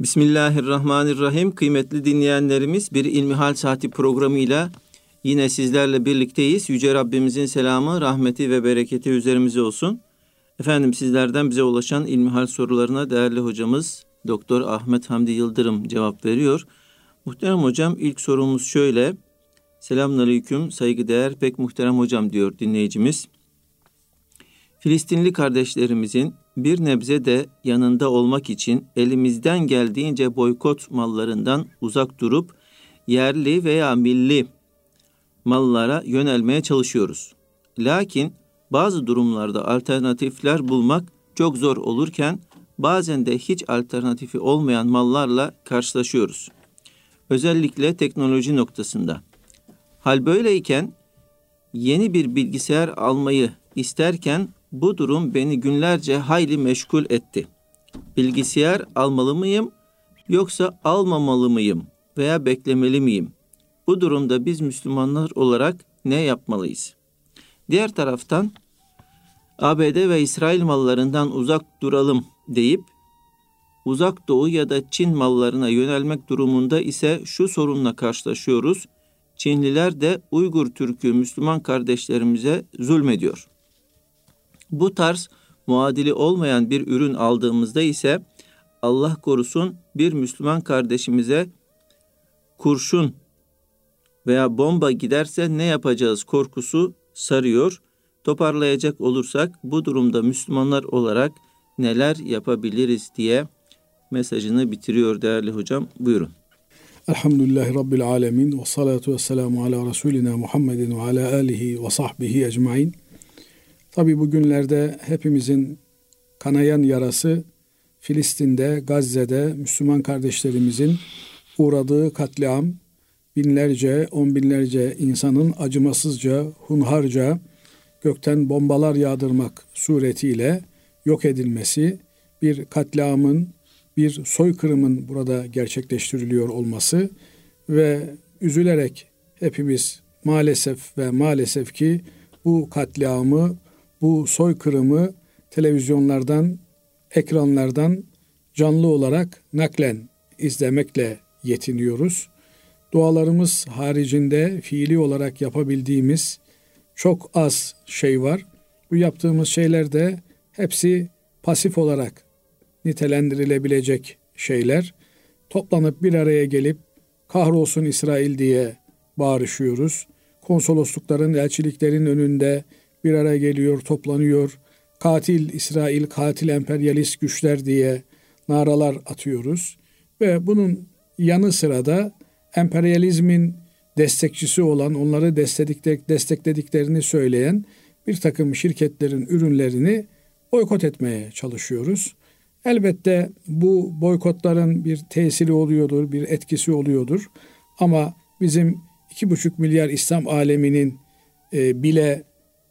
Bismillahirrahmanirrahim. Kıymetli dinleyenlerimiz bir İlmihal Saati programıyla yine sizlerle birlikteyiz. Yüce Rabbimizin selamı, rahmeti ve bereketi üzerimize olsun. Efendim sizlerden bize ulaşan İlmihal sorularına değerli hocamız Doktor Ahmet Hamdi Yıldırım cevap veriyor. Muhterem hocam ilk sorumuz şöyle. Selamünaleyküm saygıdeğer pek muhterem hocam diyor dinleyicimiz. Filistinli kardeşlerimizin bir nebze de yanında olmak için elimizden geldiğince boykot mallarından uzak durup yerli veya milli mallara yönelmeye çalışıyoruz. Lakin bazı durumlarda alternatifler bulmak çok zor olurken bazen de hiç alternatifi olmayan mallarla karşılaşıyoruz. Özellikle teknoloji noktasında. Hal böyleyken yeni bir bilgisayar almayı isterken bu durum beni günlerce hayli meşgul etti. Bilgisayar almalı mıyım yoksa almamalı mıyım veya beklemeli miyim? Bu durumda biz Müslümanlar olarak ne yapmalıyız? Diğer taraftan ABD ve İsrail mallarından uzak duralım deyip uzak doğu ya da Çin mallarına yönelmek durumunda ise şu sorunla karşılaşıyoruz. Çinliler de Uygur Türk'ü Müslüman kardeşlerimize zulmediyor. Bu tarz muadili olmayan bir ürün aldığımızda ise Allah korusun bir Müslüman kardeşimize kurşun veya bomba giderse ne yapacağız korkusu sarıyor. Toparlayacak olursak bu durumda Müslümanlar olarak neler yapabiliriz diye mesajını bitiriyor değerli hocam. Buyurun. Elhamdülillahi Rabbil Alemin ve salatu ve selamu ala Resulina Muhammedin ve ala alihi ve sahbihi ecmain. Tabi bugünlerde hepimizin kanayan yarası Filistin'de, Gazze'de Müslüman kardeşlerimizin uğradığı katliam, binlerce, on binlerce insanın acımasızca, hunharca gökten bombalar yağdırmak suretiyle yok edilmesi, bir katliamın, bir soykırımın burada gerçekleştiriliyor olması ve üzülerek hepimiz maalesef ve maalesef ki bu katliamı bu soykırımı televizyonlardan, ekranlardan canlı olarak naklen izlemekle yetiniyoruz. Dualarımız haricinde fiili olarak yapabildiğimiz çok az şey var. Bu yaptığımız şeyler de hepsi pasif olarak nitelendirilebilecek şeyler. Toplanıp bir araya gelip kahrolsun İsrail diye bağırışıyoruz. Konsoloslukların, elçiliklerin önünde bir araya geliyor, toplanıyor. Katil İsrail, katil emperyalist güçler diye naralar atıyoruz. Ve bunun yanı sıra da emperyalizmin destekçisi olan, onları desteklediklerini söyleyen bir takım şirketlerin ürünlerini boykot etmeye çalışıyoruz. Elbette bu boykotların bir tesiri oluyordur, bir etkisi oluyordur. Ama bizim iki buçuk milyar İslam aleminin e, bile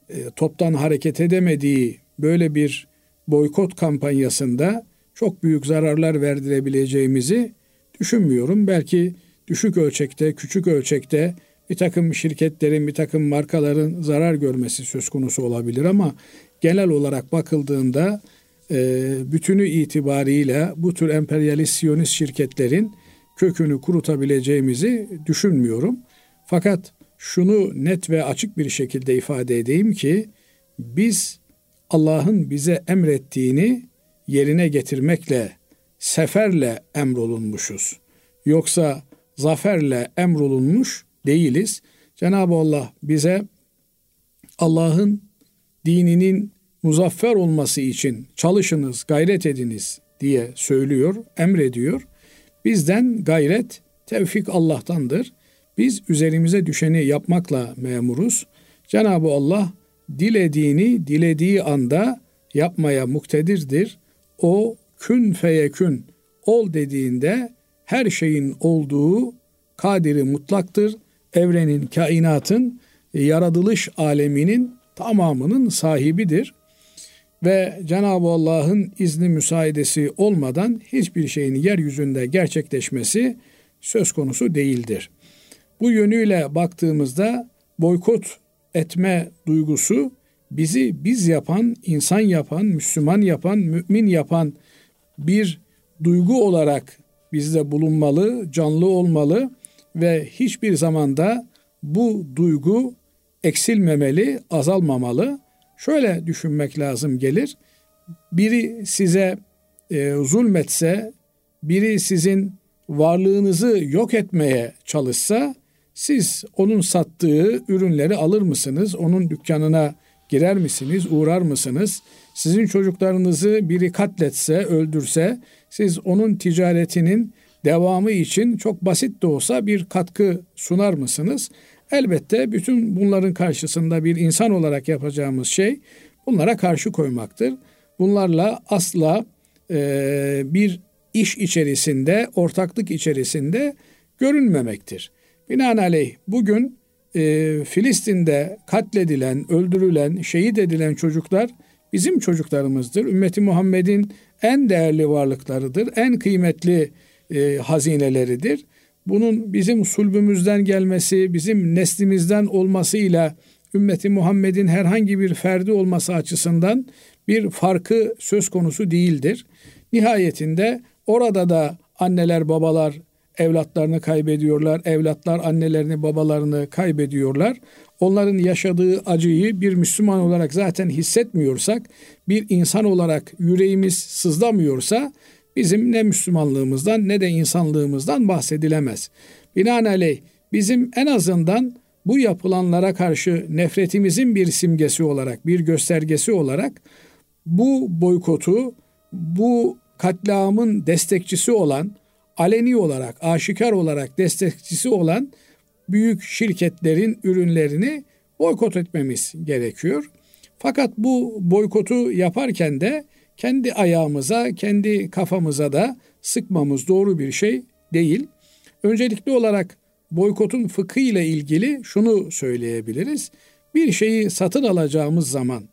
e, toptan hareket edemediği böyle bir boykot kampanyasında çok büyük zararlar verdirebileceğimizi düşünmüyorum. Belki düşük ölçekte, küçük ölçekte bir takım şirketlerin, bir takım markaların zarar görmesi söz konusu olabilir ama genel olarak bakıldığında e, bütünü itibariyle bu tür emperyalist siyonist şirketlerin kökünü kurutabileceğimizi düşünmüyorum. Fakat şunu net ve açık bir şekilde ifade edeyim ki biz Allah'ın bize emrettiğini yerine getirmekle, seferle emrolunmuşuz. Yoksa zaferle emrolunmuş değiliz. Cenab-ı Allah bize Allah'ın dininin muzaffer olması için çalışınız, gayret ediniz diye söylüyor, emrediyor. Bizden gayret tevfik Allah'tandır. Biz üzerimize düşeni yapmakla memuruz. Cenab-ı Allah dilediğini dilediği anda yapmaya muktedirdir. O kün feyekün ol dediğinde her şeyin olduğu kadiri mutlaktır. Evrenin, kainatın, yaratılış aleminin tamamının sahibidir. Ve Cenab-ı Allah'ın izni müsaadesi olmadan hiçbir şeyin yeryüzünde gerçekleşmesi söz konusu değildir. Bu yönüyle baktığımızda boykot etme duygusu bizi biz yapan, insan yapan, Müslüman yapan, mümin yapan bir duygu olarak bizde bulunmalı, canlı olmalı ve hiçbir zamanda bu duygu eksilmemeli, azalmamalı. Şöyle düşünmek lazım gelir. Biri size e, zulmetse, biri sizin varlığınızı yok etmeye çalışsa, siz onun sattığı ürünleri alır mısınız? Onun dükkanına girer misiniz? Uğrar mısınız? Sizin çocuklarınızı biri katletse, öldürse, siz onun ticaretinin devamı için çok basit de olsa bir katkı sunar mısınız? Elbette bütün bunların karşısında bir insan olarak yapacağımız şey bunlara karşı koymaktır. Bunlarla asla e, bir iş içerisinde, ortaklık içerisinde görünmemektir. Binaenaleyh bugün e, Filistin'de katledilen, öldürülen, şehit edilen çocuklar bizim çocuklarımızdır. Ümmeti Muhammed'in en değerli varlıklarıdır, en kıymetli e, hazineleridir. Bunun bizim sulbümüzden gelmesi, bizim neslimizden olmasıyla ümmeti Muhammed'in herhangi bir ferdi olması açısından bir farkı söz konusu değildir. Nihayetinde orada da anneler babalar evlatlarını kaybediyorlar, evlatlar annelerini babalarını kaybediyorlar. Onların yaşadığı acıyı bir Müslüman olarak zaten hissetmiyorsak, bir insan olarak yüreğimiz sızlamıyorsa bizim ne Müslümanlığımızdan ne de insanlığımızdan bahsedilemez. Binaenaleyh bizim en azından bu yapılanlara karşı nefretimizin bir simgesi olarak, bir göstergesi olarak bu boykotu, bu katliamın destekçisi olan, aleni olarak, aşikar olarak destekçisi olan büyük şirketlerin ürünlerini boykot etmemiz gerekiyor. Fakat bu boykotu yaparken de kendi ayağımıza, kendi kafamıza da sıkmamız doğru bir şey değil. Öncelikli olarak boykotun fıkı ile ilgili şunu söyleyebiliriz. Bir şeyi satın alacağımız zaman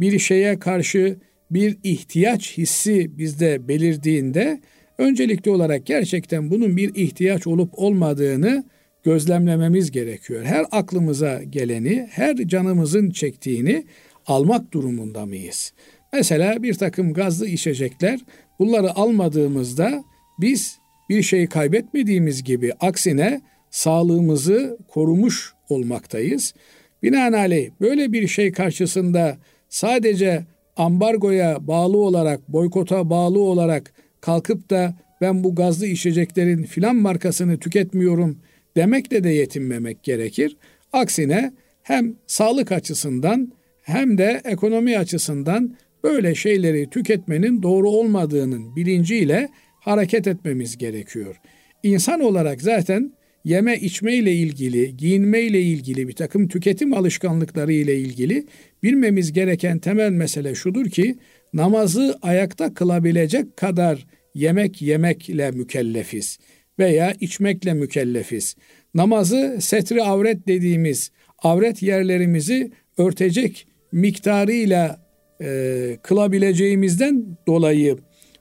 bir şeye karşı bir ihtiyaç hissi bizde belirdiğinde öncelikli olarak gerçekten bunun bir ihtiyaç olup olmadığını gözlemlememiz gerekiyor. Her aklımıza geleni, her canımızın çektiğini almak durumunda mıyız? Mesela bir takım gazlı içecekler bunları almadığımızda biz bir şey kaybetmediğimiz gibi aksine sağlığımızı korumuş olmaktayız. Binaenaleyh böyle bir şey karşısında sadece ambargoya bağlı olarak, boykota bağlı olarak kalkıp da ben bu gazlı içeceklerin filan markasını tüketmiyorum demekle de yetinmemek gerekir. Aksine hem sağlık açısından hem de ekonomi açısından böyle şeyleri tüketmenin doğru olmadığının bilinciyle hareket etmemiz gerekiyor. İnsan olarak zaten yeme içme ile ilgili, giyinme ile ilgili bir takım tüketim alışkanlıkları ile ilgili bilmemiz gereken temel mesele şudur ki namazı ayakta kılabilecek kadar yemek yemekle mükellefiz veya içmekle mükellefiz. Namazı setri avret dediğimiz avret yerlerimizi örtecek miktarıyla e, kılabileceğimizden dolayı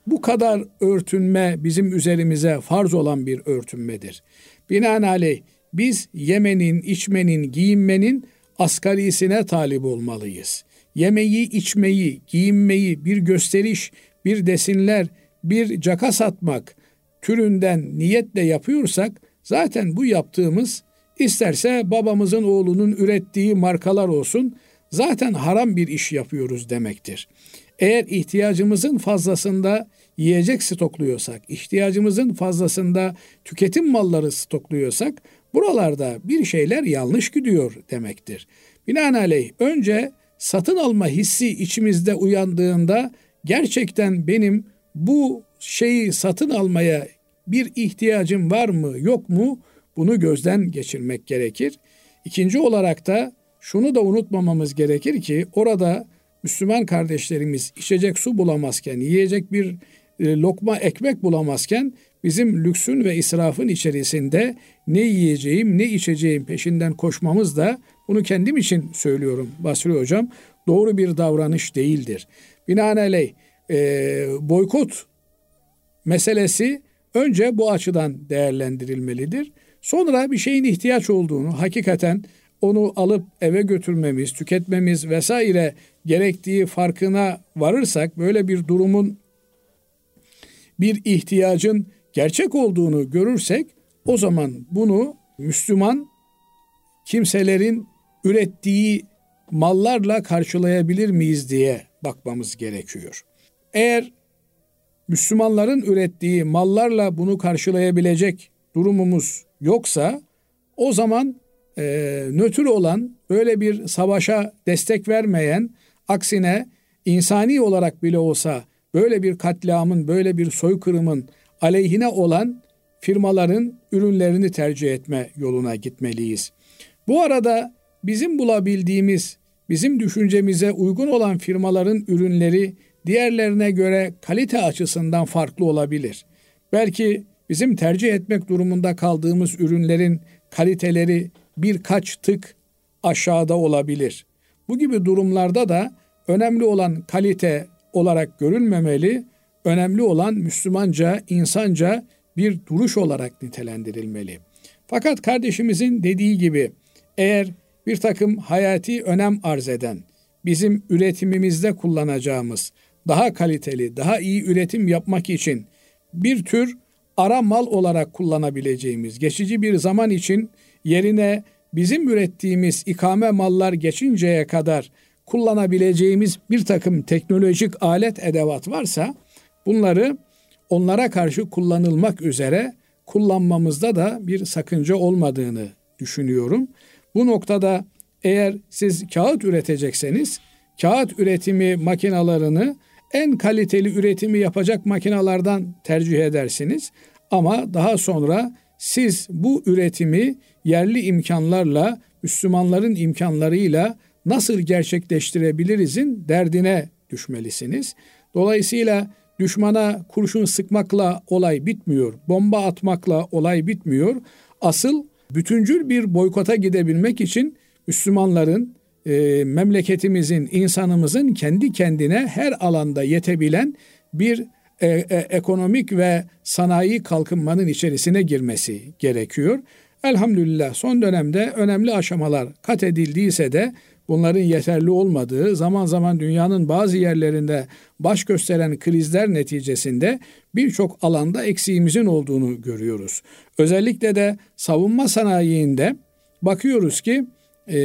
bu kadar örtünme bizim üzerimize farz olan bir örtünmedir. Binaenaleyh biz yemenin, içmenin, giyinmenin asgarisine talip olmalıyız. Yemeği, içmeyi, giyinmeyi bir gösteriş, bir desinler, bir caka satmak türünden niyetle yapıyorsak zaten bu yaptığımız isterse babamızın oğlunun ürettiği markalar olsun zaten haram bir iş yapıyoruz demektir. Eğer ihtiyacımızın fazlasında yiyecek stokluyorsak, ihtiyacımızın fazlasında tüketim malları stokluyorsak buralarda bir şeyler yanlış gidiyor demektir. Binaenaleyh önce satın alma hissi içimizde uyandığında gerçekten benim bu şeyi satın almaya bir ihtiyacım var mı yok mu bunu gözden geçirmek gerekir. İkinci olarak da şunu da unutmamamız gerekir ki orada Müslüman kardeşlerimiz içecek su bulamazken, yiyecek bir e, lokma ekmek bulamazken bizim lüksün ve israfın içerisinde ne yiyeceğim ne içeceğim peşinden koşmamız da bunu kendim için söylüyorum Basri Hocam doğru bir davranış değildir. Binaenaleyh e, boykot meselesi önce bu açıdan değerlendirilmelidir. Sonra bir şeyin ihtiyaç olduğunu hakikaten onu alıp eve götürmemiz, tüketmemiz vesaire gerektiği farkına varırsak böyle bir durumun bir ihtiyacın gerçek olduğunu görürsek o zaman bunu Müslüman kimselerin ürettiği mallarla karşılayabilir miyiz diye bakmamız gerekiyor. Eğer Müslümanların ürettiği mallarla bunu karşılayabilecek durumumuz yoksa o zaman e, nötr olan böyle bir savaşa destek vermeyen aksine insani olarak bile olsa böyle bir katliamın böyle bir soykırımın aleyhine olan firmaların ürünlerini tercih etme yoluna gitmeliyiz. Bu arada bizim bulabildiğimiz, bizim düşüncemize uygun olan firmaların ürünleri diğerlerine göre kalite açısından farklı olabilir. Belki bizim tercih etmek durumunda kaldığımız ürünlerin kaliteleri birkaç tık aşağıda olabilir. Bu gibi durumlarda da önemli olan kalite olarak görülmemeli, önemli olan Müslümanca, insanca bir duruş olarak nitelendirilmeli. Fakat kardeşimizin dediği gibi eğer bir takım hayati önem arz eden, bizim üretimimizde kullanacağımız, daha kaliteli, daha iyi üretim yapmak için bir tür ara mal olarak kullanabileceğimiz, geçici bir zaman için yerine bizim ürettiğimiz ikame mallar geçinceye kadar kullanabileceğimiz bir takım teknolojik alet edevat varsa bunları onlara karşı kullanılmak üzere kullanmamızda da bir sakınca olmadığını düşünüyorum. Bu noktada eğer siz kağıt üretecekseniz kağıt üretimi makinalarını en kaliteli üretimi yapacak makinalardan tercih edersiniz. Ama daha sonra siz bu üretimi yerli imkanlarla, Müslümanların imkanlarıyla nasıl gerçekleştirebilirizin derdine düşmelisiniz. Dolayısıyla düşmana kurşun sıkmakla olay bitmiyor. Bomba atmakla olay bitmiyor. Asıl bütüncül bir boykota gidebilmek için Müslümanların e, memleketimizin, insanımızın kendi kendine her alanda yetebilen bir e, e, ekonomik ve sanayi kalkınmanın içerisine girmesi gerekiyor. Elhamdülillah son dönemde önemli aşamalar kat edildiyse de bunların yeterli olmadığı, zaman zaman dünyanın bazı yerlerinde baş gösteren krizler neticesinde birçok alanda eksiğimizin olduğunu görüyoruz. Özellikle de savunma sanayiinde bakıyoruz ki e,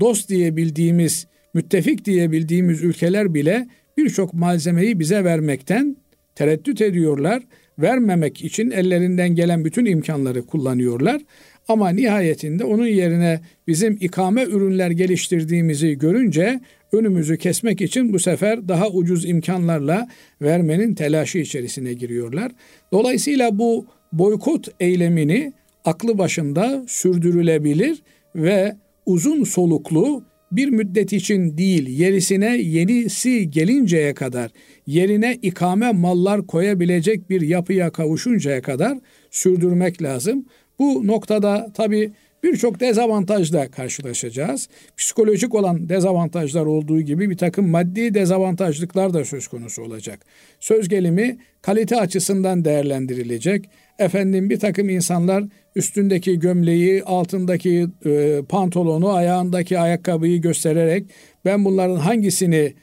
dost diyebildiğimiz, müttefik diyebildiğimiz ülkeler bile birçok malzemeyi bize vermekten tereddüt ediyorlar. Vermemek için ellerinden gelen bütün imkanları kullanıyorlar. Ama nihayetinde onun yerine bizim ikame ürünler geliştirdiğimizi görünce önümüzü kesmek için bu sefer daha ucuz imkanlarla vermenin telaşı içerisine giriyorlar. Dolayısıyla bu boykot eylemini aklı başında sürdürülebilir ve uzun soluklu bir müddet için değil yerisine yenisi gelinceye kadar yerine ikame mallar koyabilecek bir yapıya kavuşuncaya kadar sürdürmek lazım. Bu noktada tabi birçok dezavantajla karşılaşacağız. Psikolojik olan dezavantajlar olduğu gibi bir takım maddi dezavantajlıklar da söz konusu olacak. Söz gelimi kalite açısından değerlendirilecek. Efendim bir takım insanlar üstündeki gömleği, altındaki e, pantolonu, ayağındaki ayakkabıyı göstererek ben bunların hangisini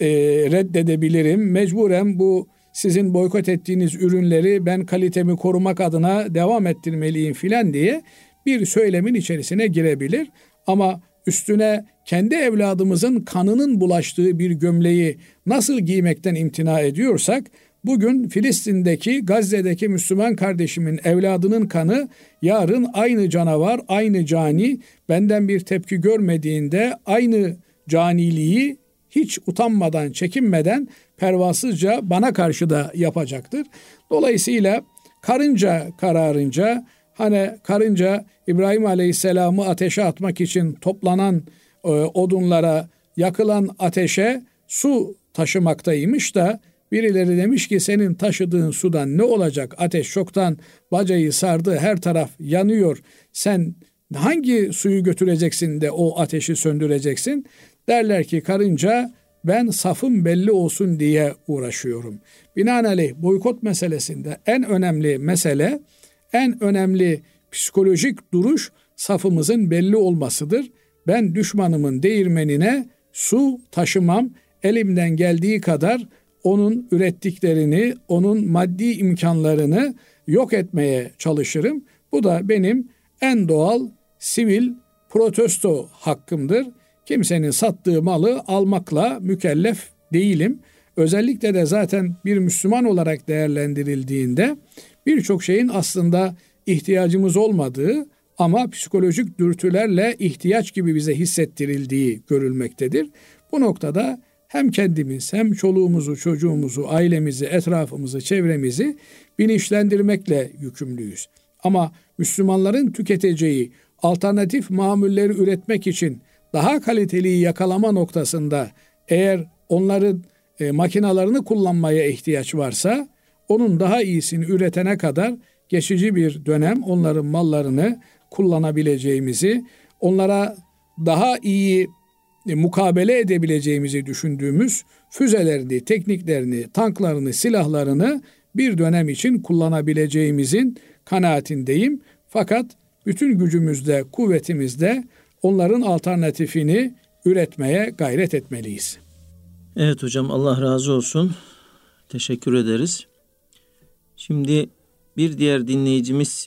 e, reddedebilirim? Mecburen bu sizin boykot ettiğiniz ürünleri ben kalitemi korumak adına devam ettirmeliyim filan diye bir söylemin içerisine girebilir. Ama üstüne kendi evladımızın kanının bulaştığı bir gömleği nasıl giymekten imtina ediyorsak bugün Filistin'deki Gazze'deki Müslüman kardeşimin evladının kanı yarın aynı canavar, aynı cani benden bir tepki görmediğinde aynı caniliği hiç utanmadan, çekinmeden pervasızca bana karşı da yapacaktır. Dolayısıyla karınca kararınca hani karınca İbrahim Aleyhisselam'ı ateşe atmak için toplanan e, odunlara, yakılan ateşe su taşımaktaymış da birileri demiş ki senin taşıdığın sudan ne olacak? Ateş çoktan bacayı sardı, her taraf yanıyor. Sen hangi suyu götüreceksin de o ateşi söndüreceksin? Derler ki karınca ben safım belli olsun diye uğraşıyorum. Binaenaleyh boykot meselesinde en önemli mesele, en önemli psikolojik duruş safımızın belli olmasıdır. Ben düşmanımın değirmenine su taşımam, elimden geldiği kadar onun ürettiklerini, onun maddi imkanlarını yok etmeye çalışırım. Bu da benim en doğal sivil protesto hakkımdır. Kimsenin sattığı malı almakla mükellef değilim. Özellikle de zaten bir Müslüman olarak değerlendirildiğinde birçok şeyin aslında ihtiyacımız olmadığı ama psikolojik dürtülerle ihtiyaç gibi bize hissettirildiği görülmektedir. Bu noktada hem kendimiz hem çoluğumuzu, çocuğumuzu, ailemizi, etrafımızı, çevremizi bilinçlendirmekle yükümlüyüz. Ama Müslümanların tüketeceği alternatif mamulleri üretmek için daha kaliteliyi yakalama noktasında eğer onların e, makinalarını kullanmaya ihtiyaç varsa onun daha iyisini üretene kadar geçici bir dönem onların mallarını kullanabileceğimizi, onlara daha iyi e, mukabele edebileceğimizi düşündüğümüz füzelerini, tekniklerini, tanklarını, silahlarını bir dönem için kullanabileceğimizin kanaatindeyim. Fakat bütün gücümüzde, kuvvetimizde onların alternatifini üretmeye gayret etmeliyiz. Evet hocam Allah razı olsun. Teşekkür ederiz. Şimdi bir diğer dinleyicimiz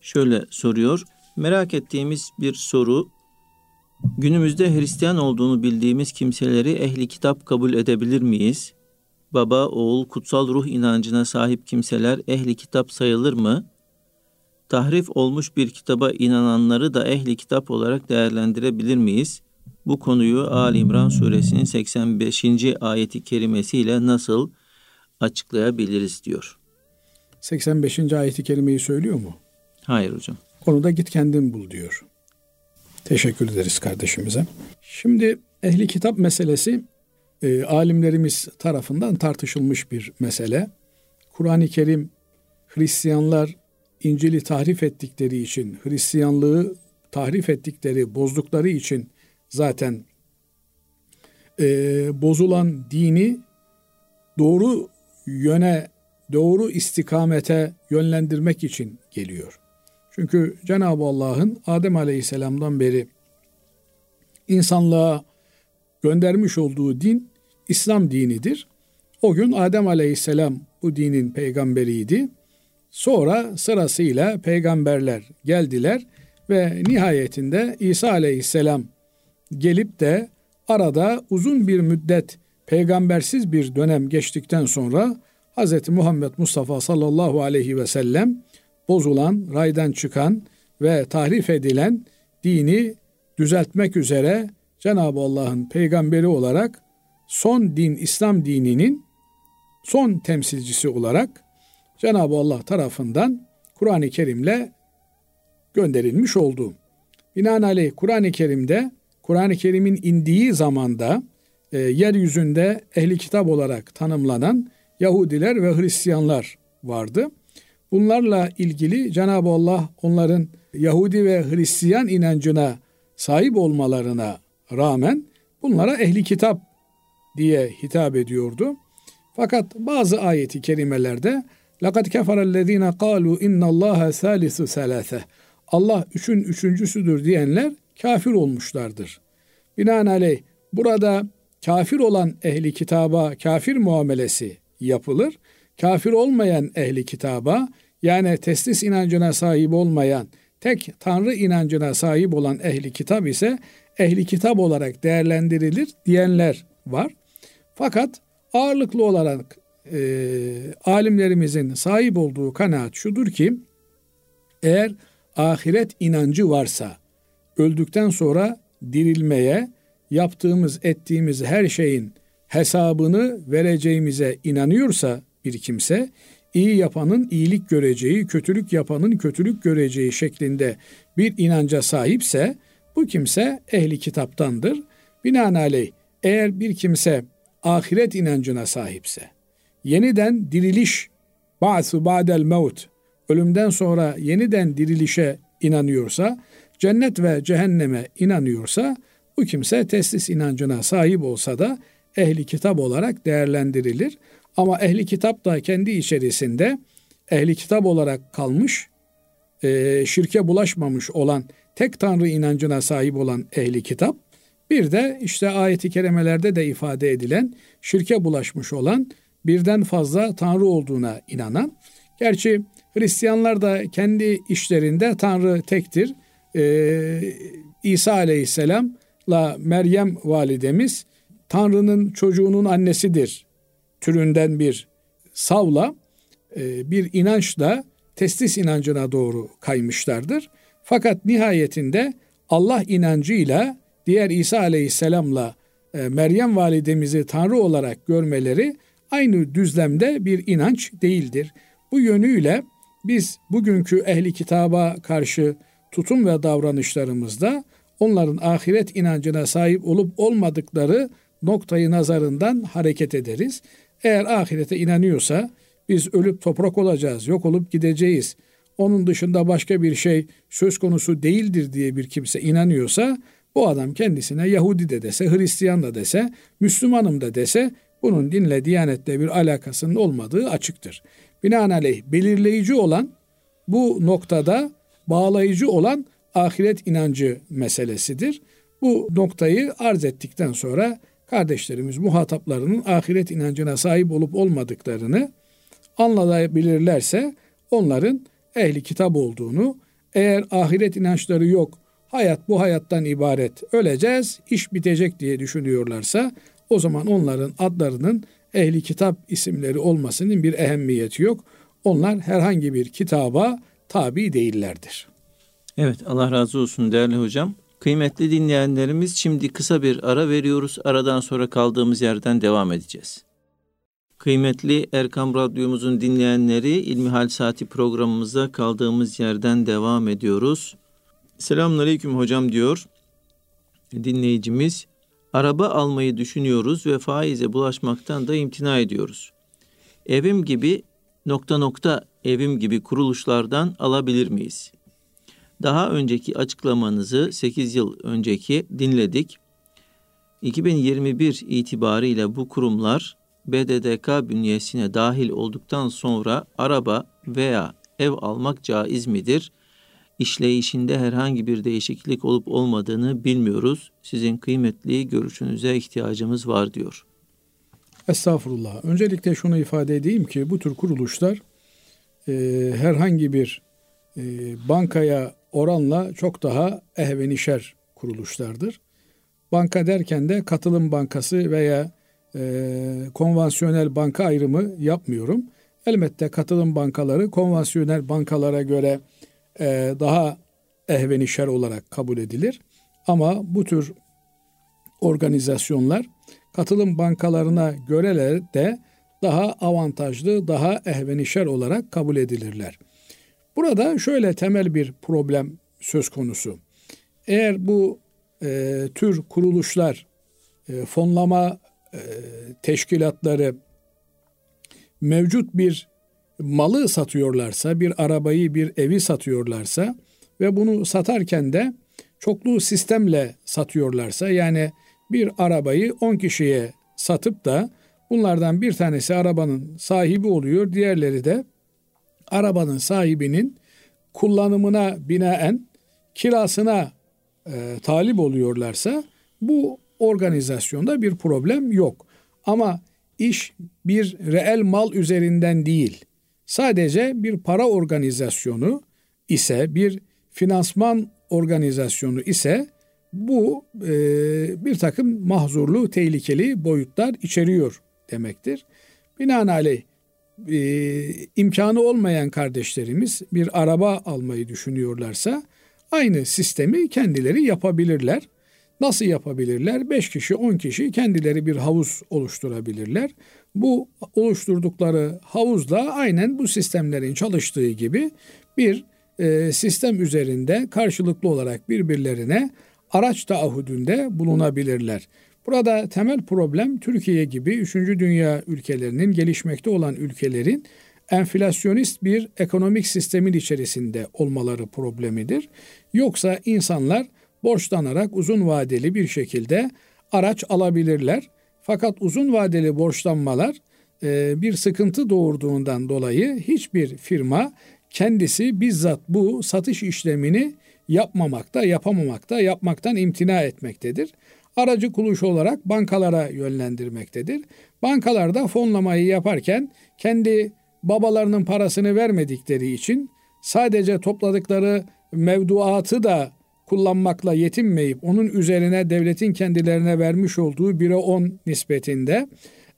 şöyle soruyor. Merak ettiğimiz bir soru. Günümüzde Hristiyan olduğunu bildiğimiz kimseleri ehli kitap kabul edebilir miyiz? Baba, oğul, kutsal ruh inancına sahip kimseler ehli kitap sayılır mı? Tahrif olmuş bir kitaba inananları da ehli kitap olarak değerlendirebilir miyiz? Bu konuyu Ali İmran suresinin 85. ayeti kerimesiyle nasıl açıklayabiliriz diyor. 85. ayeti kerimeyi söylüyor mu? Hayır hocam. Onu da git kendin bul diyor. Teşekkür ederiz kardeşimize. Şimdi ehli kitap meselesi e, alimlerimiz tarafından tartışılmış bir mesele. Kur'an-ı Kerim Hristiyanlar İncil'i tahrif ettikleri için, Hristiyanlığı tahrif ettikleri, bozdukları için zaten e, bozulan dini doğru yöne, doğru istikamete yönlendirmek için geliyor. Çünkü Cenab-ı Allah'ın Adem Aleyhisselam'dan beri insanlığa göndermiş olduğu din İslam dinidir. O gün Adem Aleyhisselam bu dinin peygamberiydi. Sonra sırasıyla peygamberler geldiler ve nihayetinde İsa Aleyhisselam gelip de arada uzun bir müddet peygambersiz bir dönem geçtikten sonra Hz. Muhammed Mustafa sallallahu aleyhi ve sellem bozulan, raydan çıkan ve tahrif edilen dini düzeltmek üzere Cenab-ı Allah'ın peygamberi olarak son din İslam dininin son temsilcisi olarak Cenab-ı Allah tarafından Kur'an-ı Kerim'le gönderilmiş oldu. Binaenaleyh Kur'an-ı Kerim'de Kur'an-ı Kerim'in indiği zamanda e, yeryüzünde ehli kitap olarak tanımlanan Yahudiler ve Hristiyanlar vardı. Bunlarla ilgili Cenab-ı Allah onların Yahudi ve Hristiyan inancına sahip olmalarına rağmen bunlara ehli kitap diye hitap ediyordu. Fakat bazı ayeti kerimelerde لَقَدْ كَفَرَ الَّذ۪ينَ قَالُوا اِنَّ اللّٰهَ ثَالِثُ ثَلَاثَ Allah üçün üçüncüsüdür diyenler kafir olmuşlardır. Binaenaleyh burada kafir olan ehli kitaba kafir muamelesi yapılır. Kafir olmayan ehli kitaba yani teslis inancına sahip olmayan tek tanrı inancına sahip olan ehli kitap ise ehli kitap olarak değerlendirilir diyenler var. Fakat ağırlıklı olarak e, alimlerimizin sahip olduğu kanaat şudur ki eğer ahiret inancı varsa öldükten sonra dirilmeye yaptığımız ettiğimiz her şeyin hesabını vereceğimize inanıyorsa bir kimse iyi yapanın iyilik göreceği, kötülük yapanın kötülük göreceği şeklinde bir inanca sahipse bu kimse ehli kitaptandır. Binaenaleyh eğer bir kimse ahiret inancına sahipse, yeniden diriliş, ba'su ba'del mevt, ölümden sonra yeniden dirilişe inanıyorsa, cennet ve cehenneme inanıyorsa, bu kimse teslis inancına sahip olsa da ehli kitap olarak değerlendirilir. Ama ehli kitap da kendi içerisinde ehli kitap olarak kalmış, e, şirke bulaşmamış olan tek tanrı inancına sahip olan ehli kitap, bir de işte ayeti kerimelerde de ifade edilen şirke bulaşmış olan birden fazla tanrı olduğuna inanan, gerçi Hristiyanlar da kendi işlerinde Tanrı tektir. Ee, İsa Aleyhisselam'la Meryem validemiz Tanrı'nın çocuğunun annesidir türünden bir savla e, bir inançla testis inancına doğru kaymışlardır. Fakat nihayetinde Allah inancıyla diğer İsa Aleyhisselam'la e, Meryem validemizi Tanrı olarak görmeleri aynı düzlemde bir inanç değildir. Bu yönüyle biz bugünkü ehli kitaba karşı tutum ve davranışlarımızda onların ahiret inancına sahip olup olmadıkları noktayı nazarından hareket ederiz. Eğer ahirete inanıyorsa biz ölüp toprak olacağız, yok olup gideceğiz. Onun dışında başka bir şey söz konusu değildir diye bir kimse inanıyorsa bu adam kendisine Yahudi de dese, Hristiyan da dese, Müslümanım da dese bunun dinle, diyanetle bir alakasının olmadığı açıktır. Binaenaleyh belirleyici olan bu noktada bağlayıcı olan ahiret inancı meselesidir. Bu noktayı arz ettikten sonra kardeşlerimiz muhataplarının ahiret inancına sahip olup olmadıklarını anlayabilirlerse onların ehli kitap olduğunu, eğer ahiret inançları yok, hayat bu hayattan ibaret, öleceğiz, iş bitecek diye düşünüyorlarsa o zaman onların adlarının ehli kitap isimleri olmasının bir ehemmiyeti yok. Onlar herhangi bir kitaba tabi değillerdir. Evet Allah razı olsun değerli hocam. Kıymetli dinleyenlerimiz şimdi kısa bir ara veriyoruz. Aradan sonra kaldığımız yerden devam edeceğiz. Kıymetli Erkam Radyomuzun dinleyenleri İlmihal Saati programımıza kaldığımız yerden devam ediyoruz. Selamünaleyküm hocam diyor dinleyicimiz. Araba almayı düşünüyoruz ve faize bulaşmaktan da imtina ediyoruz. Evim gibi nokta nokta evim gibi kuruluşlardan alabilir miyiz? Daha önceki açıklamanızı 8 yıl önceki dinledik. 2021 itibariyle bu kurumlar BDDK bünyesine dahil olduktan sonra araba veya ev almak caiz midir? İşleyişinde herhangi bir değişiklik olup olmadığını bilmiyoruz. Sizin kıymetli görüşünüze ihtiyacımız var diyor. Estağfurullah. Öncelikle şunu ifade edeyim ki bu tür kuruluşlar e, herhangi bir e, bankaya oranla çok daha ehvenişer kuruluşlardır. Banka derken de katılım bankası veya e, konvansiyonel banka ayrımı yapmıyorum. Elbette katılım bankaları konvansiyonel bankalara göre e, daha ehvenişer olarak kabul edilir. Ama bu tür organizasyonlar katılım bankalarına göre de daha avantajlı, daha ehvenişer olarak kabul edilirler. Burada şöyle temel bir problem söz konusu. Eğer bu e, tür kuruluşlar e, fonlama e, teşkilatları mevcut bir malı satıyorlarsa, bir arabayı, bir evi satıyorlarsa ve bunu satarken de çoklu sistemle satıyorlarsa yani bir arabayı 10 kişiye satıp da bunlardan bir tanesi arabanın sahibi oluyor, diğerleri de arabanın sahibinin kullanımına binaen kirasına e, talip oluyorlarsa bu organizasyonda bir problem yok. Ama iş bir reel mal üzerinden değil, sadece bir para organizasyonu ise, bir finansman organizasyonu ise bu e, bir takım mahzurlu, tehlikeli boyutlar içeriyor demektir. Binaenaleyh e, imkanı olmayan kardeşlerimiz bir araba almayı düşünüyorlarsa aynı sistemi kendileri yapabilirler. Nasıl yapabilirler? 5 kişi, 10 kişi kendileri bir havuz oluşturabilirler. Bu oluşturdukları havuzda aynen bu sistemlerin çalıştığı gibi bir e, sistem üzerinde karşılıklı olarak birbirlerine araç taahhüdünde bulunabilirler. Burada temel problem Türkiye gibi 3. dünya ülkelerinin, gelişmekte olan ülkelerin enflasyonist bir ekonomik sistemin içerisinde olmaları problemidir. Yoksa insanlar borçlanarak uzun vadeli bir şekilde araç alabilirler. Fakat uzun vadeli borçlanmalar e, bir sıkıntı doğurduğundan dolayı hiçbir firma kendisi bizzat bu satış işlemini yapmamakta, yapamamakta, yapmaktan imtina etmektedir. Aracı kuruluş olarak bankalara yönlendirmektedir. Bankalar da fonlamayı yaparken kendi babalarının parasını vermedikleri için sadece topladıkları mevduatı da kullanmakla yetinmeyip onun üzerine devletin kendilerine vermiş olduğu 1'e 10 nispetinde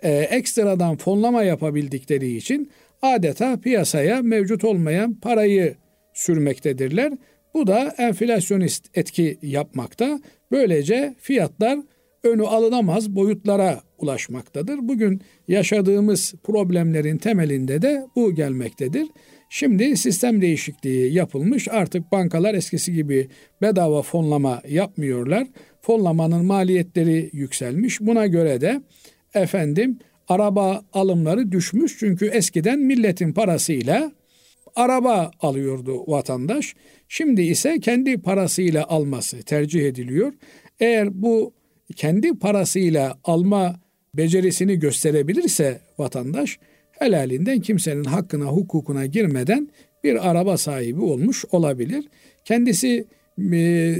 e, ekstradan fonlama yapabildikleri için adeta piyasaya mevcut olmayan parayı sürmektedirler. Bu da enflasyonist etki yapmakta. Böylece fiyatlar önü alınamaz boyutlara ulaşmaktadır. Bugün yaşadığımız problemlerin temelinde de bu gelmektedir. Şimdi sistem değişikliği yapılmış. Artık bankalar eskisi gibi bedava fonlama yapmıyorlar. Fonlamanın maliyetleri yükselmiş. Buna göre de efendim araba alımları düşmüş. Çünkü eskiden milletin parasıyla araba alıyordu vatandaş. Şimdi ise kendi parasıyla alması tercih ediliyor. Eğer bu kendi parasıyla alma becerisini gösterebilirse vatandaş helalinden kimsenin hakkına hukukuna girmeden bir araba sahibi olmuş olabilir. Kendisi e,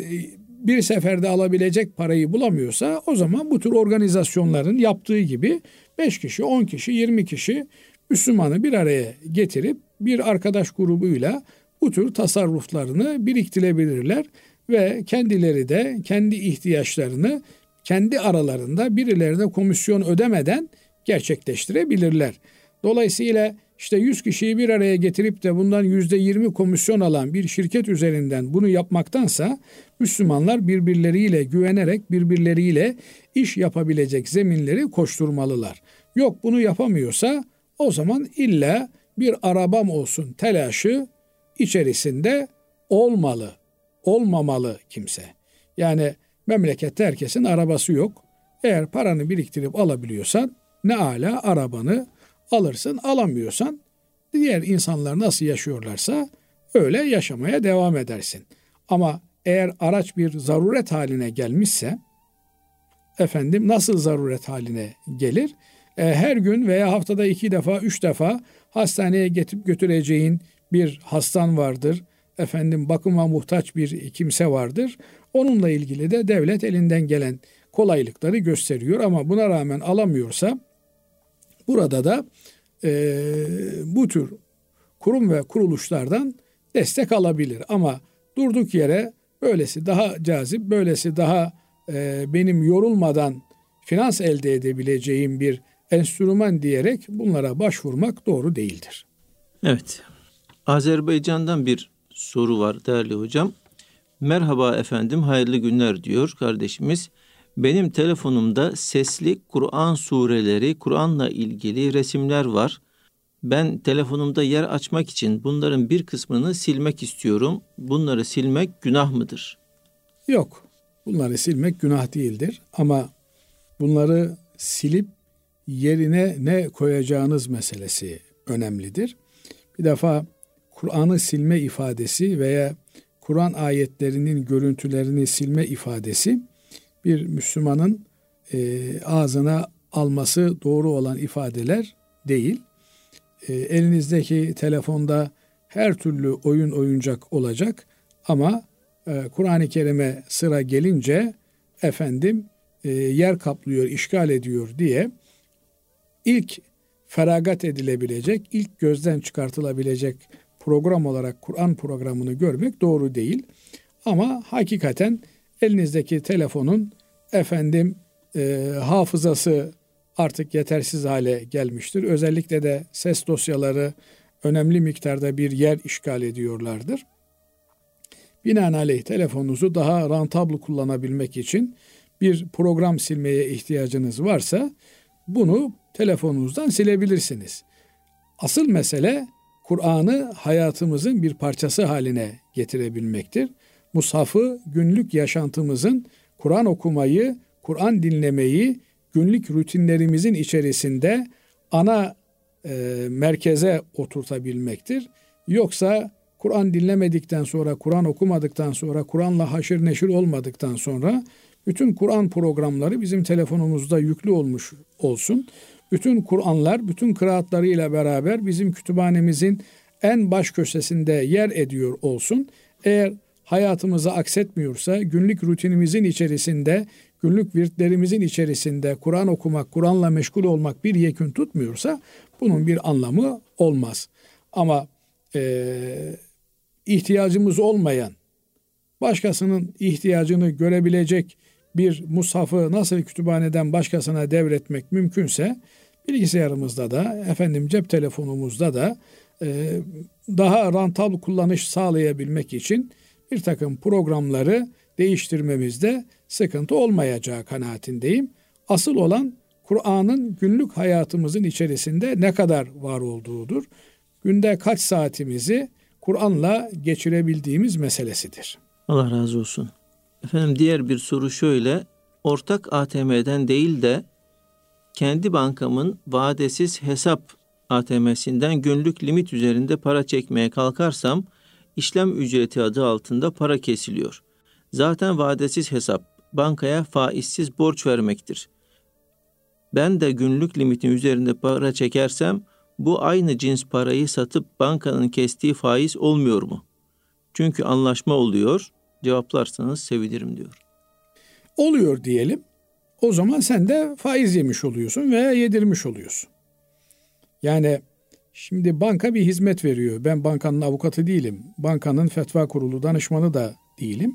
bir seferde alabilecek parayı bulamıyorsa o zaman bu tür organizasyonların yaptığı gibi 5 kişi, 10 kişi, 20 kişi Müslümanı bir araya getirip bir arkadaş grubuyla bu tür tasarruflarını biriktirebilirler ve kendileri de kendi ihtiyaçlarını kendi aralarında birilerine komisyon ödemeden gerçekleştirebilirler. Dolayısıyla işte 100 kişiyi bir araya getirip de bundan %20 komisyon alan bir şirket üzerinden bunu yapmaktansa Müslümanlar birbirleriyle güvenerek birbirleriyle iş yapabilecek zeminleri koşturmalılar. Yok bunu yapamıyorsa o zaman illa bir arabam olsun telaşı içerisinde olmalı. Olmamalı kimse. Yani memlekette herkesin arabası yok. Eğer paranı biriktirip alabiliyorsan ne ala arabanı alırsın. Alamıyorsan diğer insanlar nasıl yaşıyorlarsa öyle yaşamaya devam edersin. Ama eğer araç bir zaruret haline gelmişse efendim nasıl zaruret haline gelir? E, her gün veya haftada iki defa, üç defa hastaneye getirip götüreceğin bir hastan vardır. Efendim bakıma muhtaç bir kimse vardır. Onunla ilgili de devlet elinden gelen kolaylıkları gösteriyor ama buna rağmen alamıyorsa burada da e, bu tür kurum ve kuruluşlardan destek alabilir. Ama durduk yere böylesi daha cazip, böylesi daha e, benim yorulmadan finans elde edebileceğim bir enstrüman diyerek bunlara başvurmak doğru değildir. Evet. Azerbaycan'dan bir soru var değerli hocam. Merhaba efendim, hayırlı günler diyor kardeşimiz. Benim telefonumda sesli Kur'an sureleri, Kur'an'la ilgili resimler var. Ben telefonumda yer açmak için bunların bir kısmını silmek istiyorum. Bunları silmek günah mıdır? Yok. Bunları silmek günah değildir ama bunları silip yerine ne koyacağınız meselesi önemlidir. Bir defa Kur'an'ı silme ifadesi veya Kur'an ayetlerinin görüntülerini silme ifadesi bir Müslümanın e, ağzına alması doğru olan ifadeler değil. E, elinizdeki telefonda her türlü oyun oyuncak olacak ama e, Kur'an-ı Kerim'e sıra gelince efendim e, yer kaplıyor, işgal ediyor diye ilk feragat edilebilecek, ilk gözden çıkartılabilecek program olarak Kur'an programını görmek doğru değil. Ama hakikaten elinizdeki telefonun efendim e, hafızası artık yetersiz hale gelmiştir. Özellikle de ses dosyaları önemli miktarda bir yer işgal ediyorlardır. Binaenaleyh telefonunuzu daha rantabl kullanabilmek için bir program silmeye ihtiyacınız varsa bunu telefonunuzdan silebilirsiniz. Asıl mesele Kur'an'ı hayatımızın bir parçası haline getirebilmektir. Mushafı günlük yaşantımızın Kur'an okumayı, Kur'an dinlemeyi günlük rutinlerimizin içerisinde ana e, merkeze oturtabilmektir. Yoksa Kur'an dinlemedikten sonra, Kur'an okumadıktan sonra, Kur'an'la haşır neşir olmadıktan sonra bütün Kur'an programları bizim telefonumuzda yüklü olmuş olsun. Bütün Kur'anlar, bütün kıraatlarıyla beraber bizim kütüphanemizin en baş köşesinde yer ediyor olsun. Eğer hayatımıza aksetmiyorsa, günlük rutinimizin içerisinde, günlük virtlerimizin içerisinde Kur'an okumak, Kur'an'la meşgul olmak bir yekün tutmuyorsa Bunun bir anlamı olmaz. Ama e, ihtiyacımız olmayan, başkasının ihtiyacını görebilecek bir mushafı nasıl kütüphaneden başkasına devretmek mümkünse bilgisayarımızda da efendim cep telefonumuzda da e, daha rantabl kullanış sağlayabilmek için bir takım programları değiştirmemizde sıkıntı olmayacağı kanaatindeyim. Asıl olan Kur'an'ın günlük hayatımızın içerisinde ne kadar var olduğudur. Günde kaç saatimizi Kur'an'la geçirebildiğimiz meselesidir. Allah razı olsun. Efendim diğer bir soru şöyle. Ortak ATM'den değil de kendi bankamın vadesiz hesap ATM'sinden günlük limit üzerinde para çekmeye kalkarsam işlem ücreti adı altında para kesiliyor. Zaten vadesiz hesap bankaya faizsiz borç vermektir. Ben de günlük limitin üzerinde para çekersem bu aynı cins parayı satıp bankanın kestiği faiz olmuyor mu? Çünkü anlaşma oluyor. Cevaplarsanız sevinirim diyor. Oluyor diyelim. O zaman sen de faiz yemiş oluyorsun veya yedirmiş oluyorsun. Yani şimdi banka bir hizmet veriyor. Ben bankanın avukatı değilim. Bankanın fetva kurulu danışmanı da değilim.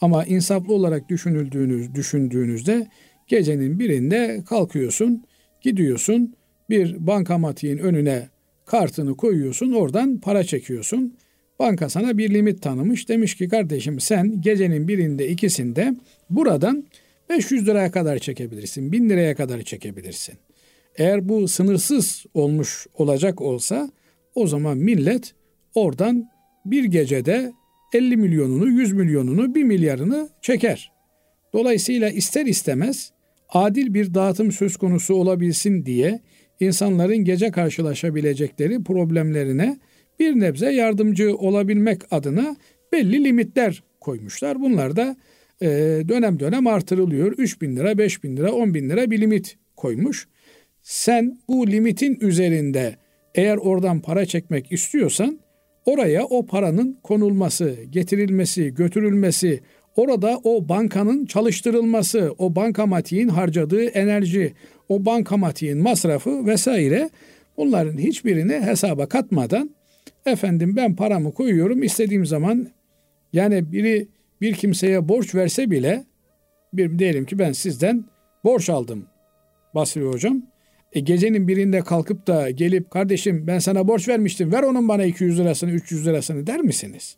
Ama insaflı olarak düşünüldüğünüz düşündüğünüzde gecenin birinde kalkıyorsun, gidiyorsun, bir bankamatiğin önüne kartını koyuyorsun, oradan para çekiyorsun. Banka sana bir limit tanımış. Demiş ki kardeşim sen gecenin birinde ikisinde buradan 500 liraya kadar çekebilirsin. 1000 liraya kadar çekebilirsin. Eğer bu sınırsız olmuş olacak olsa o zaman millet oradan bir gecede 50 milyonunu, 100 milyonunu, 1 milyarını çeker. Dolayısıyla ister istemez adil bir dağıtım söz konusu olabilsin diye insanların gece karşılaşabilecekleri problemlerine bir nebze yardımcı olabilmek adına belli limitler koymuşlar. Bunlar da e, dönem dönem artırılıyor. 3 bin lira, 5 bin lira, 10 bin lira bir limit koymuş. Sen bu limitin üzerinde eğer oradan para çekmek istiyorsan oraya o paranın konulması, getirilmesi, götürülmesi, orada o bankanın çalıştırılması, o bankamatiğin harcadığı enerji, o bankamatiğin masrafı vesaire bunların hiçbirini hesaba katmadan efendim ben paramı koyuyorum istediğim zaman yani biri bir kimseye borç verse bile bir diyelim ki ben sizden borç aldım Basri hocam. E, gecenin birinde kalkıp da gelip kardeşim ben sana borç vermiştim ver onun bana 200 lirasını 300 lirasını der misiniz?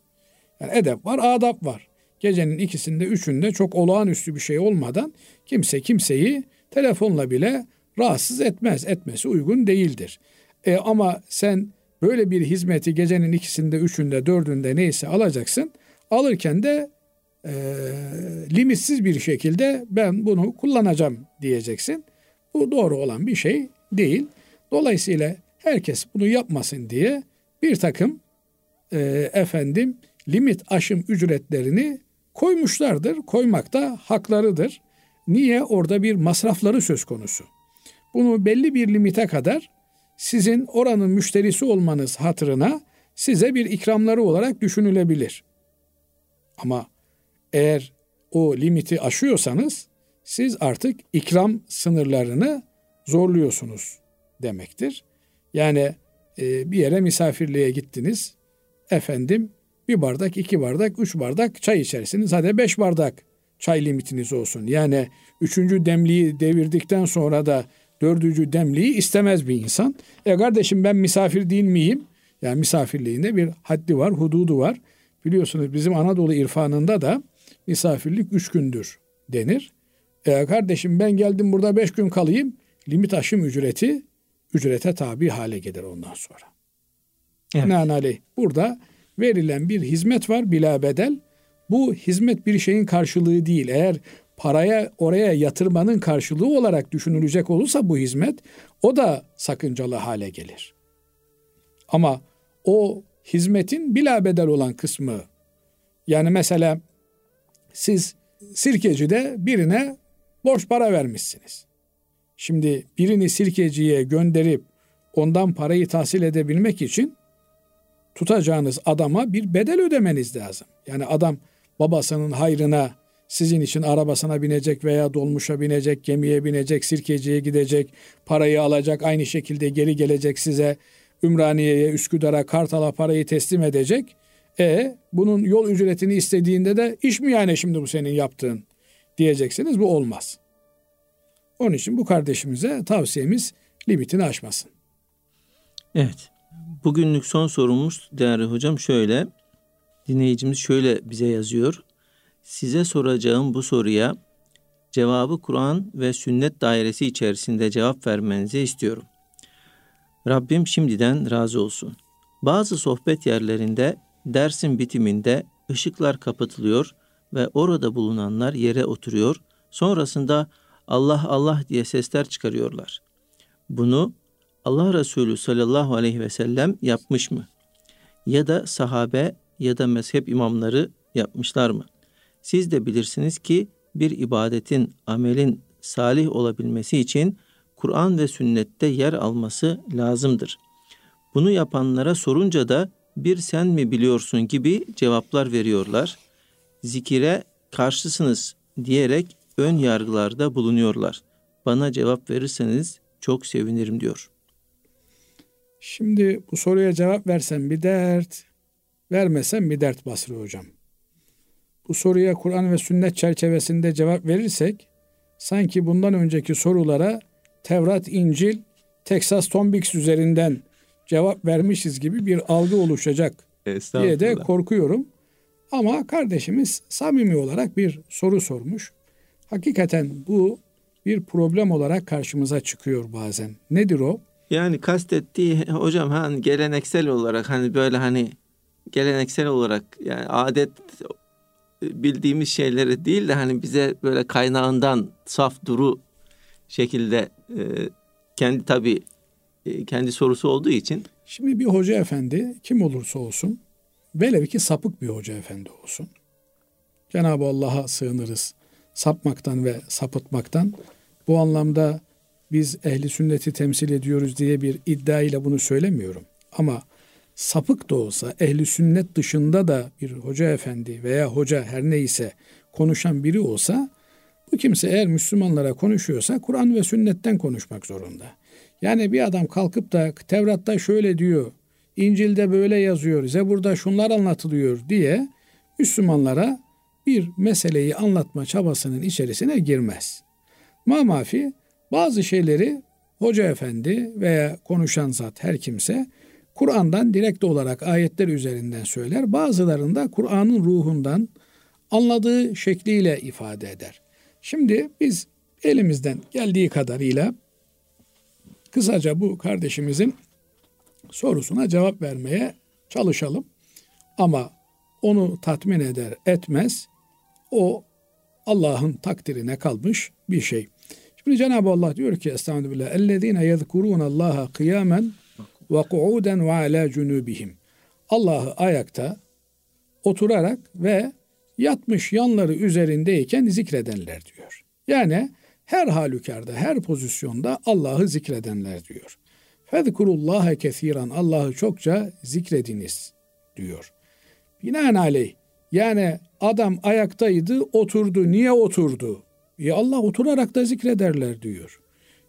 Yani edep var adap var. Gecenin ikisinde üçünde çok olağanüstü bir şey olmadan kimse kimseyi telefonla bile rahatsız etmez. Etmesi uygun değildir. E, ama sen böyle bir hizmeti gecenin ikisinde, üçünde, dördünde neyse alacaksın. Alırken de e, limitsiz bir şekilde ben bunu kullanacağım diyeceksin. Bu doğru olan bir şey değil. Dolayısıyla herkes bunu yapmasın diye bir takım e, efendim limit aşım ücretlerini koymuşlardır. Koymak da haklarıdır. Niye? Orada bir masrafları söz konusu. Bunu belli bir limite kadar sizin oranın müşterisi olmanız hatırına size bir ikramları olarak düşünülebilir. Ama eğer o limiti aşıyorsanız siz artık ikram sınırlarını zorluyorsunuz demektir. Yani e, bir yere misafirliğe gittiniz. Efendim bir bardak, iki bardak, üç bardak çay içersiniz. Hadi beş bardak çay limitiniz olsun. Yani üçüncü demliği devirdikten sonra da dördüncü demliği istemez bir insan. E kardeşim ben misafir değil miyim? Yani misafirliğinde bir haddi var, hududu var. Biliyorsunuz bizim Anadolu irfanında da misafirlik üç gündür denir. E kardeşim ben geldim burada beş gün kalayım. Limit aşım ücreti ücrete tabi hale gelir ondan sonra. Evet. Binaenaleyh burada verilen bir hizmet var bila bedel. Bu hizmet bir şeyin karşılığı değil. Eğer paraya oraya yatırmanın karşılığı olarak düşünülecek olursa bu hizmet o da sakıncalı hale gelir. Ama o hizmetin bila bedel olan kısmı yani mesela siz sirkecide birine borç para vermişsiniz. Şimdi birini sirkeciye gönderip ondan parayı tahsil edebilmek için tutacağınız adama bir bedel ödemeniz lazım. Yani adam babasının hayrına sizin için arabasına binecek veya dolmuşa binecek, gemiye binecek, sirkeciye gidecek, parayı alacak, aynı şekilde geri gelecek size Ümraniye'ye, Üsküdar'a, Kartal'a parayı teslim edecek. E bunun yol ücretini istediğinde de iş mi yani şimdi bu senin yaptığın diyeceksiniz. Bu olmaz. Onun için bu kardeşimize tavsiyemiz limitini aşmasın. Evet. Bugünlük son sorumuz değerli hocam şöyle. Dinleyicimiz şöyle bize yazıyor. Size soracağım bu soruya cevabı Kur'an ve sünnet dairesi içerisinde cevap vermenizi istiyorum. Rabbim şimdiden razı olsun. Bazı sohbet yerlerinde dersin bitiminde ışıklar kapatılıyor ve orada bulunanlar yere oturuyor. Sonrasında Allah Allah diye sesler çıkarıyorlar. Bunu Allah Resulü sallallahu aleyhi ve sellem yapmış mı? Ya da sahabe ya da mezhep imamları yapmışlar mı? Siz de bilirsiniz ki bir ibadetin, amelin salih olabilmesi için Kur'an ve sünnette yer alması lazımdır. Bunu yapanlara sorunca da bir sen mi biliyorsun gibi cevaplar veriyorlar. Zikire karşısınız diyerek ön yargılarda bulunuyorlar. Bana cevap verirseniz çok sevinirim diyor. Şimdi bu soruya cevap versen bir dert, vermesen bir dert Basri Hocam. Bu soruya Kur'an ve sünnet çerçevesinde cevap verirsek sanki bundan önceki sorulara Tevrat, İncil, Texas Tombix üzerinden cevap vermişiz gibi bir algı oluşacak diye de korkuyorum. Ama kardeşimiz samimi olarak bir soru sormuş. Hakikaten bu bir problem olarak karşımıza çıkıyor bazen. Nedir o? Yani kastettiği hocam hani geleneksel olarak hani böyle hani geleneksel olarak yani adet bildiğimiz şeyleri değil de hani bize böyle kaynağından saf duru şekilde e, kendi tabi kendi sorusu olduğu için. Şimdi bir hoca efendi kim olursa olsun velev ki sapık bir hoca efendi olsun. Cenab-ı Allah'a sığınırız sapmaktan ve sapıtmaktan. Bu anlamda biz ehli sünneti temsil ediyoruz diye bir iddia ile bunu söylemiyorum. Ama sapık da olsa ehli sünnet dışında da bir hoca efendi veya hoca her neyse konuşan biri olsa bu kimse eğer Müslümanlara konuşuyorsa Kur'an ve sünnetten konuşmak zorunda. Yani bir adam kalkıp da Tevrat'ta şöyle diyor, İncil'de böyle yazıyor, Zebur'da şunlar anlatılıyor diye Müslümanlara bir meseleyi anlatma çabasının içerisine girmez. Mamafi bazı şeyleri hoca efendi veya konuşan zat her kimse Kur'an'dan direkt olarak ayetler üzerinden söyler. Bazılarında Kur'an'ın ruhundan anladığı şekliyle ifade eder. Şimdi biz elimizden geldiği kadarıyla kısaca bu kardeşimizin sorusuna cevap vermeye çalışalım. Ama onu tatmin eder etmez o Allah'ın takdirine kalmış bir şey. Şimdi Cenab-ı Allah diyor ki Estağfirullah ellezine yezkuruna Allah'a kıyamen ve kuuden ve ala. Allah'ı ayakta oturarak ve yatmış yanları üzerindeyken zikredenler diyor. Yani her halükarda, her pozisyonda Allah'ı zikredenler diyor. Fezkurullaha kesiran Allah'ı çokça zikrediniz diyor. Binaenaleyh yani adam ayaktaydı oturdu. Niye oturdu? Ya Allah oturarak da zikrederler diyor.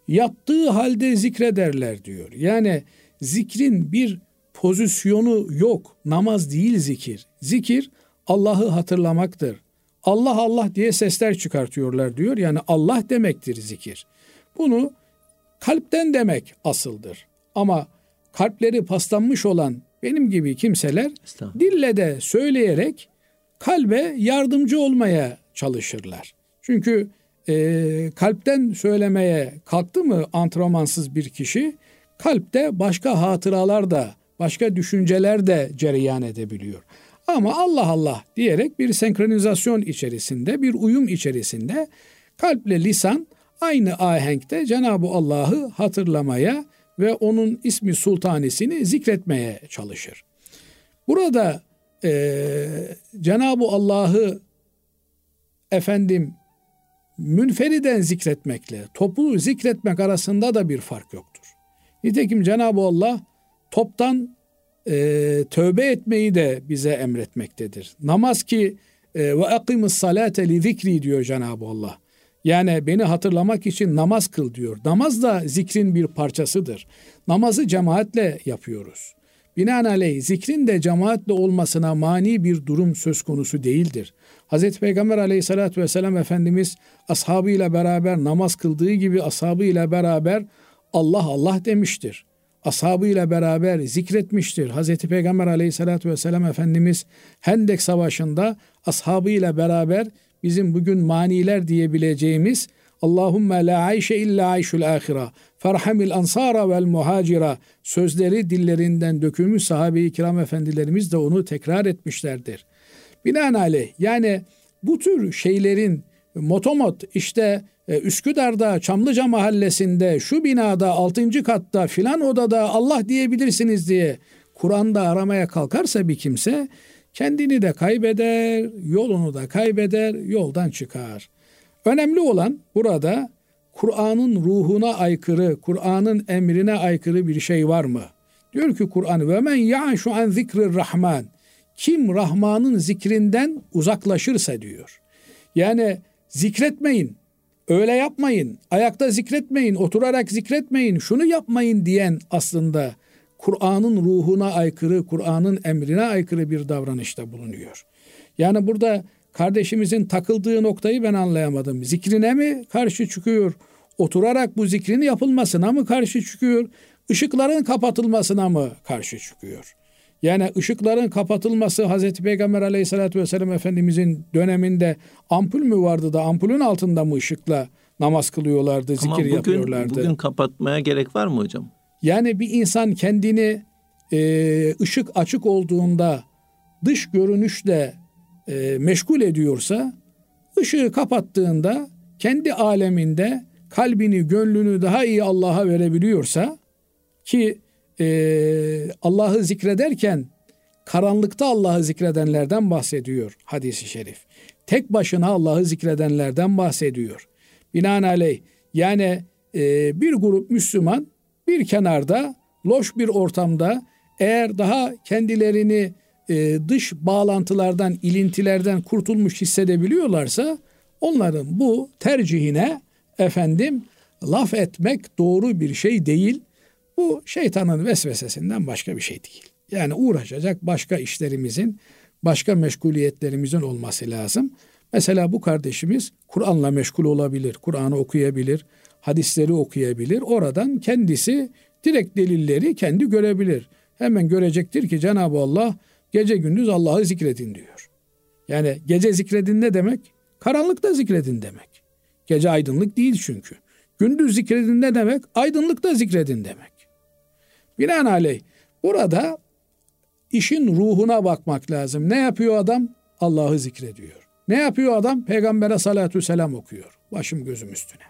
Yattığı halde zikrederler diyor. Yani zikrin bir pozisyonu yok. Namaz değil zikir. Zikir Allah'ı hatırlamaktır. Allah Allah diye sesler çıkartıyorlar diyor. Yani Allah demektir zikir. Bunu kalpten demek asıldır. Ama kalpleri paslanmış olan benim gibi kimseler dille de söyleyerek kalbe yardımcı olmaya çalışırlar. Çünkü e, kalpten söylemeye kalktı mı antrenmansız bir kişi kalpte başka hatıralar da başka düşünceler de cereyan edebiliyor. Ama Allah Allah diyerek bir senkronizasyon içerisinde, bir uyum içerisinde kalple lisan aynı ahenkte Cenab-ı Allah'ı hatırlamaya ve onun ismi sultanisini zikretmeye çalışır. Burada e, Cenab-ı Allah'ı efendim münferiden zikretmekle toplu zikretmek arasında da bir fark yoktur. Nitekim Cenab-ı Allah toptan e, tövbe etmeyi de bize emretmektedir. Namaz ki e, ve akimus salate li zikri diyor Cenab-ı Allah. Yani beni hatırlamak için namaz kıl diyor. Namaz da zikrin bir parçasıdır. Namazı cemaatle yapıyoruz. Binaenaleyh zikrin de cemaatle olmasına mani bir durum söz konusu değildir. Hz. Peygamber aleyhissalatü vesselam Efendimiz ashabıyla beraber namaz kıldığı gibi ashabıyla beraber Allah Allah demiştir. Ashabıyla beraber zikretmiştir. Hz. Peygamber aleyhissalatü vesselam Efendimiz Hendek Savaşı'nda ashabıyla beraber bizim bugün maniler diyebileceğimiz Allahümme la ayşe illa ayşul ahira ferhamil ansara vel muhacira sözleri dillerinden dökülmüş sahabe-i kiram efendilerimiz de onu tekrar etmişlerdir. Binaenaleyh yani bu tür şeylerin motomot işte e, Üsküdar'da Çamlıca mahallesinde şu binada 6. katta filan odada Allah diyebilirsiniz diye Kur'an'da aramaya kalkarsa bir kimse kendini de kaybeder, yolunu da kaybeder, yoldan çıkar. Önemli olan burada Kur'an'ın ruhuna aykırı, Kur'an'ın emrine aykırı bir şey var mı? Diyor ki Kur'an ve men ya'şu an zikrir rahman. Kim Rahman'ın zikrinden uzaklaşırsa diyor. Yani zikretmeyin, öyle yapmayın, ayakta zikretmeyin, oturarak zikretmeyin, şunu yapmayın diyen aslında Kur'an'ın ruhuna aykırı, Kur'an'ın emrine aykırı bir davranışta bulunuyor. Yani burada kardeşimizin takıldığı noktayı ben anlayamadım. Zikrine mi karşı çıkıyor? Oturarak bu zikrin yapılmasına mı karşı çıkıyor? Işıkların kapatılmasına mı karşı çıkıyor? Yani ışıkların kapatılması Hazreti Peygamber aleyhissalatü vesselam Efendimizin döneminde ampul mü vardı da ampulün altında mı ışıkla namaz kılıyorlardı, zikir Ama bugün, yapıyorlardı? Bugün kapatmaya gerek var mı hocam? Yani bir insan kendini e, ışık açık olduğunda dış görünüşle e, meşgul ediyorsa, ışığı kapattığında kendi aleminde kalbini, gönlünü daha iyi Allah'a verebiliyorsa ki e, Allah'ı zikrederken karanlıkta Allah'ı zikredenlerden bahsediyor hadisi şerif. Tek başına Allah'ı zikredenlerden bahsediyor. Binaenaleyh yani e, bir grup Müslüman bir kenarda loş bir ortamda eğer daha kendilerini e, dış bağlantılardan, ilintilerden kurtulmuş hissedebiliyorlarsa onların bu tercihine efendim laf etmek doğru bir şey değil. Bu şeytanın vesvesesinden başka bir şey değil. Yani uğraşacak başka işlerimizin, başka meşguliyetlerimizin olması lazım. Mesela bu kardeşimiz Kur'an'la meşgul olabilir, Kur'an'ı okuyabilir, hadisleri okuyabilir. Oradan kendisi direkt delilleri kendi görebilir. Hemen görecektir ki Cenab-ı Allah gece gündüz Allah'ı zikredin diyor. Yani gece zikredin ne demek? Karanlıkta zikredin demek. Gece aydınlık değil çünkü. Gündüz zikredin ne demek? Aydınlıkta zikredin demek. Binaenaleyh burada işin ruhuna bakmak lazım. Ne yapıyor adam? Allah'ı zikrediyor. Ne yapıyor adam? Peygamber'e salatü selam okuyor. Başım gözüm üstüne.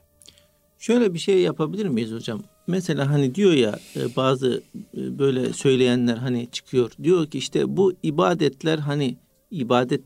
Şöyle bir şey yapabilir miyiz hocam? Mesela hani diyor ya e, bazı e, böyle söyleyenler hani çıkıyor. Diyor ki işte bu ibadetler hani ibadet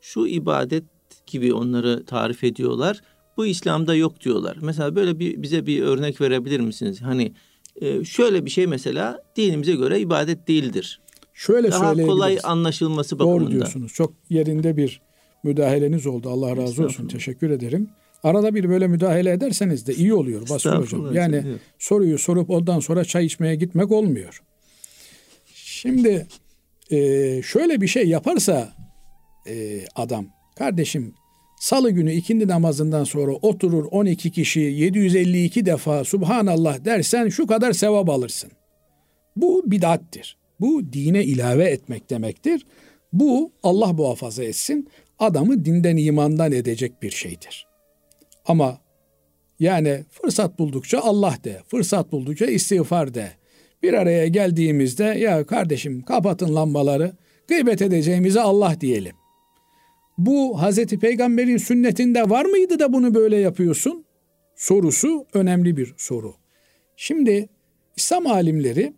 şu ibadet gibi onları tarif ediyorlar. Bu İslam'da yok diyorlar. Mesela böyle bir bize bir örnek verebilir misiniz? Hani e, şöyle bir şey mesela dinimize göre ibadet değildir. Şöyle Daha kolay anlaşılması bakımından. Doğru diyorsunuz. Çok yerinde bir müdahaleniz oldu. Allah razı olsun. Teşekkür ederim. Arada bir böyle müdahale ederseniz de iyi oluyor Basri Hocam. Yani evet. soruyu sorup ondan sonra çay içmeye gitmek olmuyor. Şimdi e, şöyle bir şey yaparsa e, adam, kardeşim salı günü ikindi namazından sonra oturur 12 kişi 752 defa Subhanallah dersen şu kadar sevap alırsın. Bu bidattir. Bu dine ilave etmek demektir. Bu Allah muhafaza etsin adamı dinden imandan edecek bir şeydir. Ama yani fırsat buldukça Allah de, fırsat buldukça istiğfar de. Bir araya geldiğimizde ya kardeşim kapatın lambaları, gıybet edeceğimize Allah diyelim. Bu Hazreti Peygamber'in sünnetinde var mıydı da bunu böyle yapıyorsun? Sorusu önemli bir soru. Şimdi İslam alimleri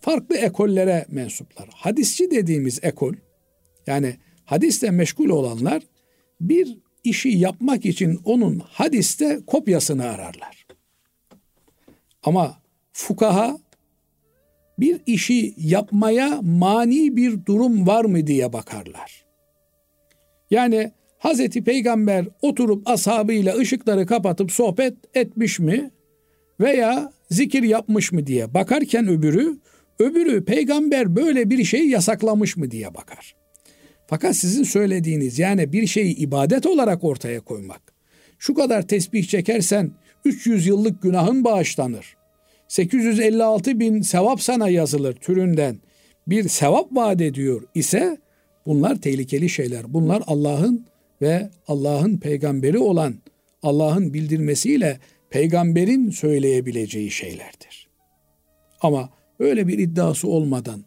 farklı ekollere mensuplar. Hadisçi dediğimiz ekol yani hadisle meşgul olanlar bir işi yapmak için onun hadiste kopyasını ararlar. Ama fukaha bir işi yapmaya mani bir durum var mı diye bakarlar. Yani Hazreti Peygamber oturup ashabıyla ışıkları kapatıp sohbet etmiş mi veya zikir yapmış mı diye bakarken öbürü, öbürü peygamber böyle bir şey yasaklamış mı diye bakar. Fakat sizin söylediğiniz yani bir şeyi ibadet olarak ortaya koymak. Şu kadar tesbih çekersen 300 yıllık günahın bağışlanır. 856 bin sevap sana yazılır türünden bir sevap vaat ediyor ise bunlar tehlikeli şeyler. Bunlar Allah'ın ve Allah'ın peygamberi olan Allah'ın bildirmesiyle peygamberin söyleyebileceği şeylerdir. Ama böyle bir iddiası olmadan,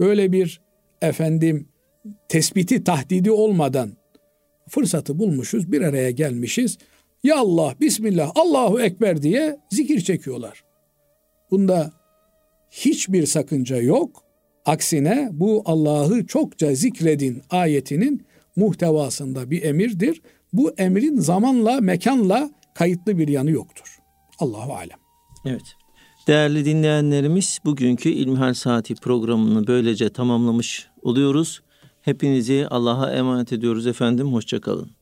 böyle bir efendim tespiti, tahdidi olmadan fırsatı bulmuşuz, bir araya gelmişiz. Ya Allah, Bismillah, Allahu Ekber diye zikir çekiyorlar. Bunda hiçbir sakınca yok. Aksine bu Allah'ı çokça zikredin ayetinin muhtevasında bir emirdir. Bu emrin zamanla, mekanla kayıtlı bir yanı yoktur. Allahu alem. Evet. Değerli dinleyenlerimiz bugünkü İlmihal Saati programını böylece tamamlamış oluyoruz. Hepinizi Allah'a emanet ediyoruz efendim. Hoşçakalın.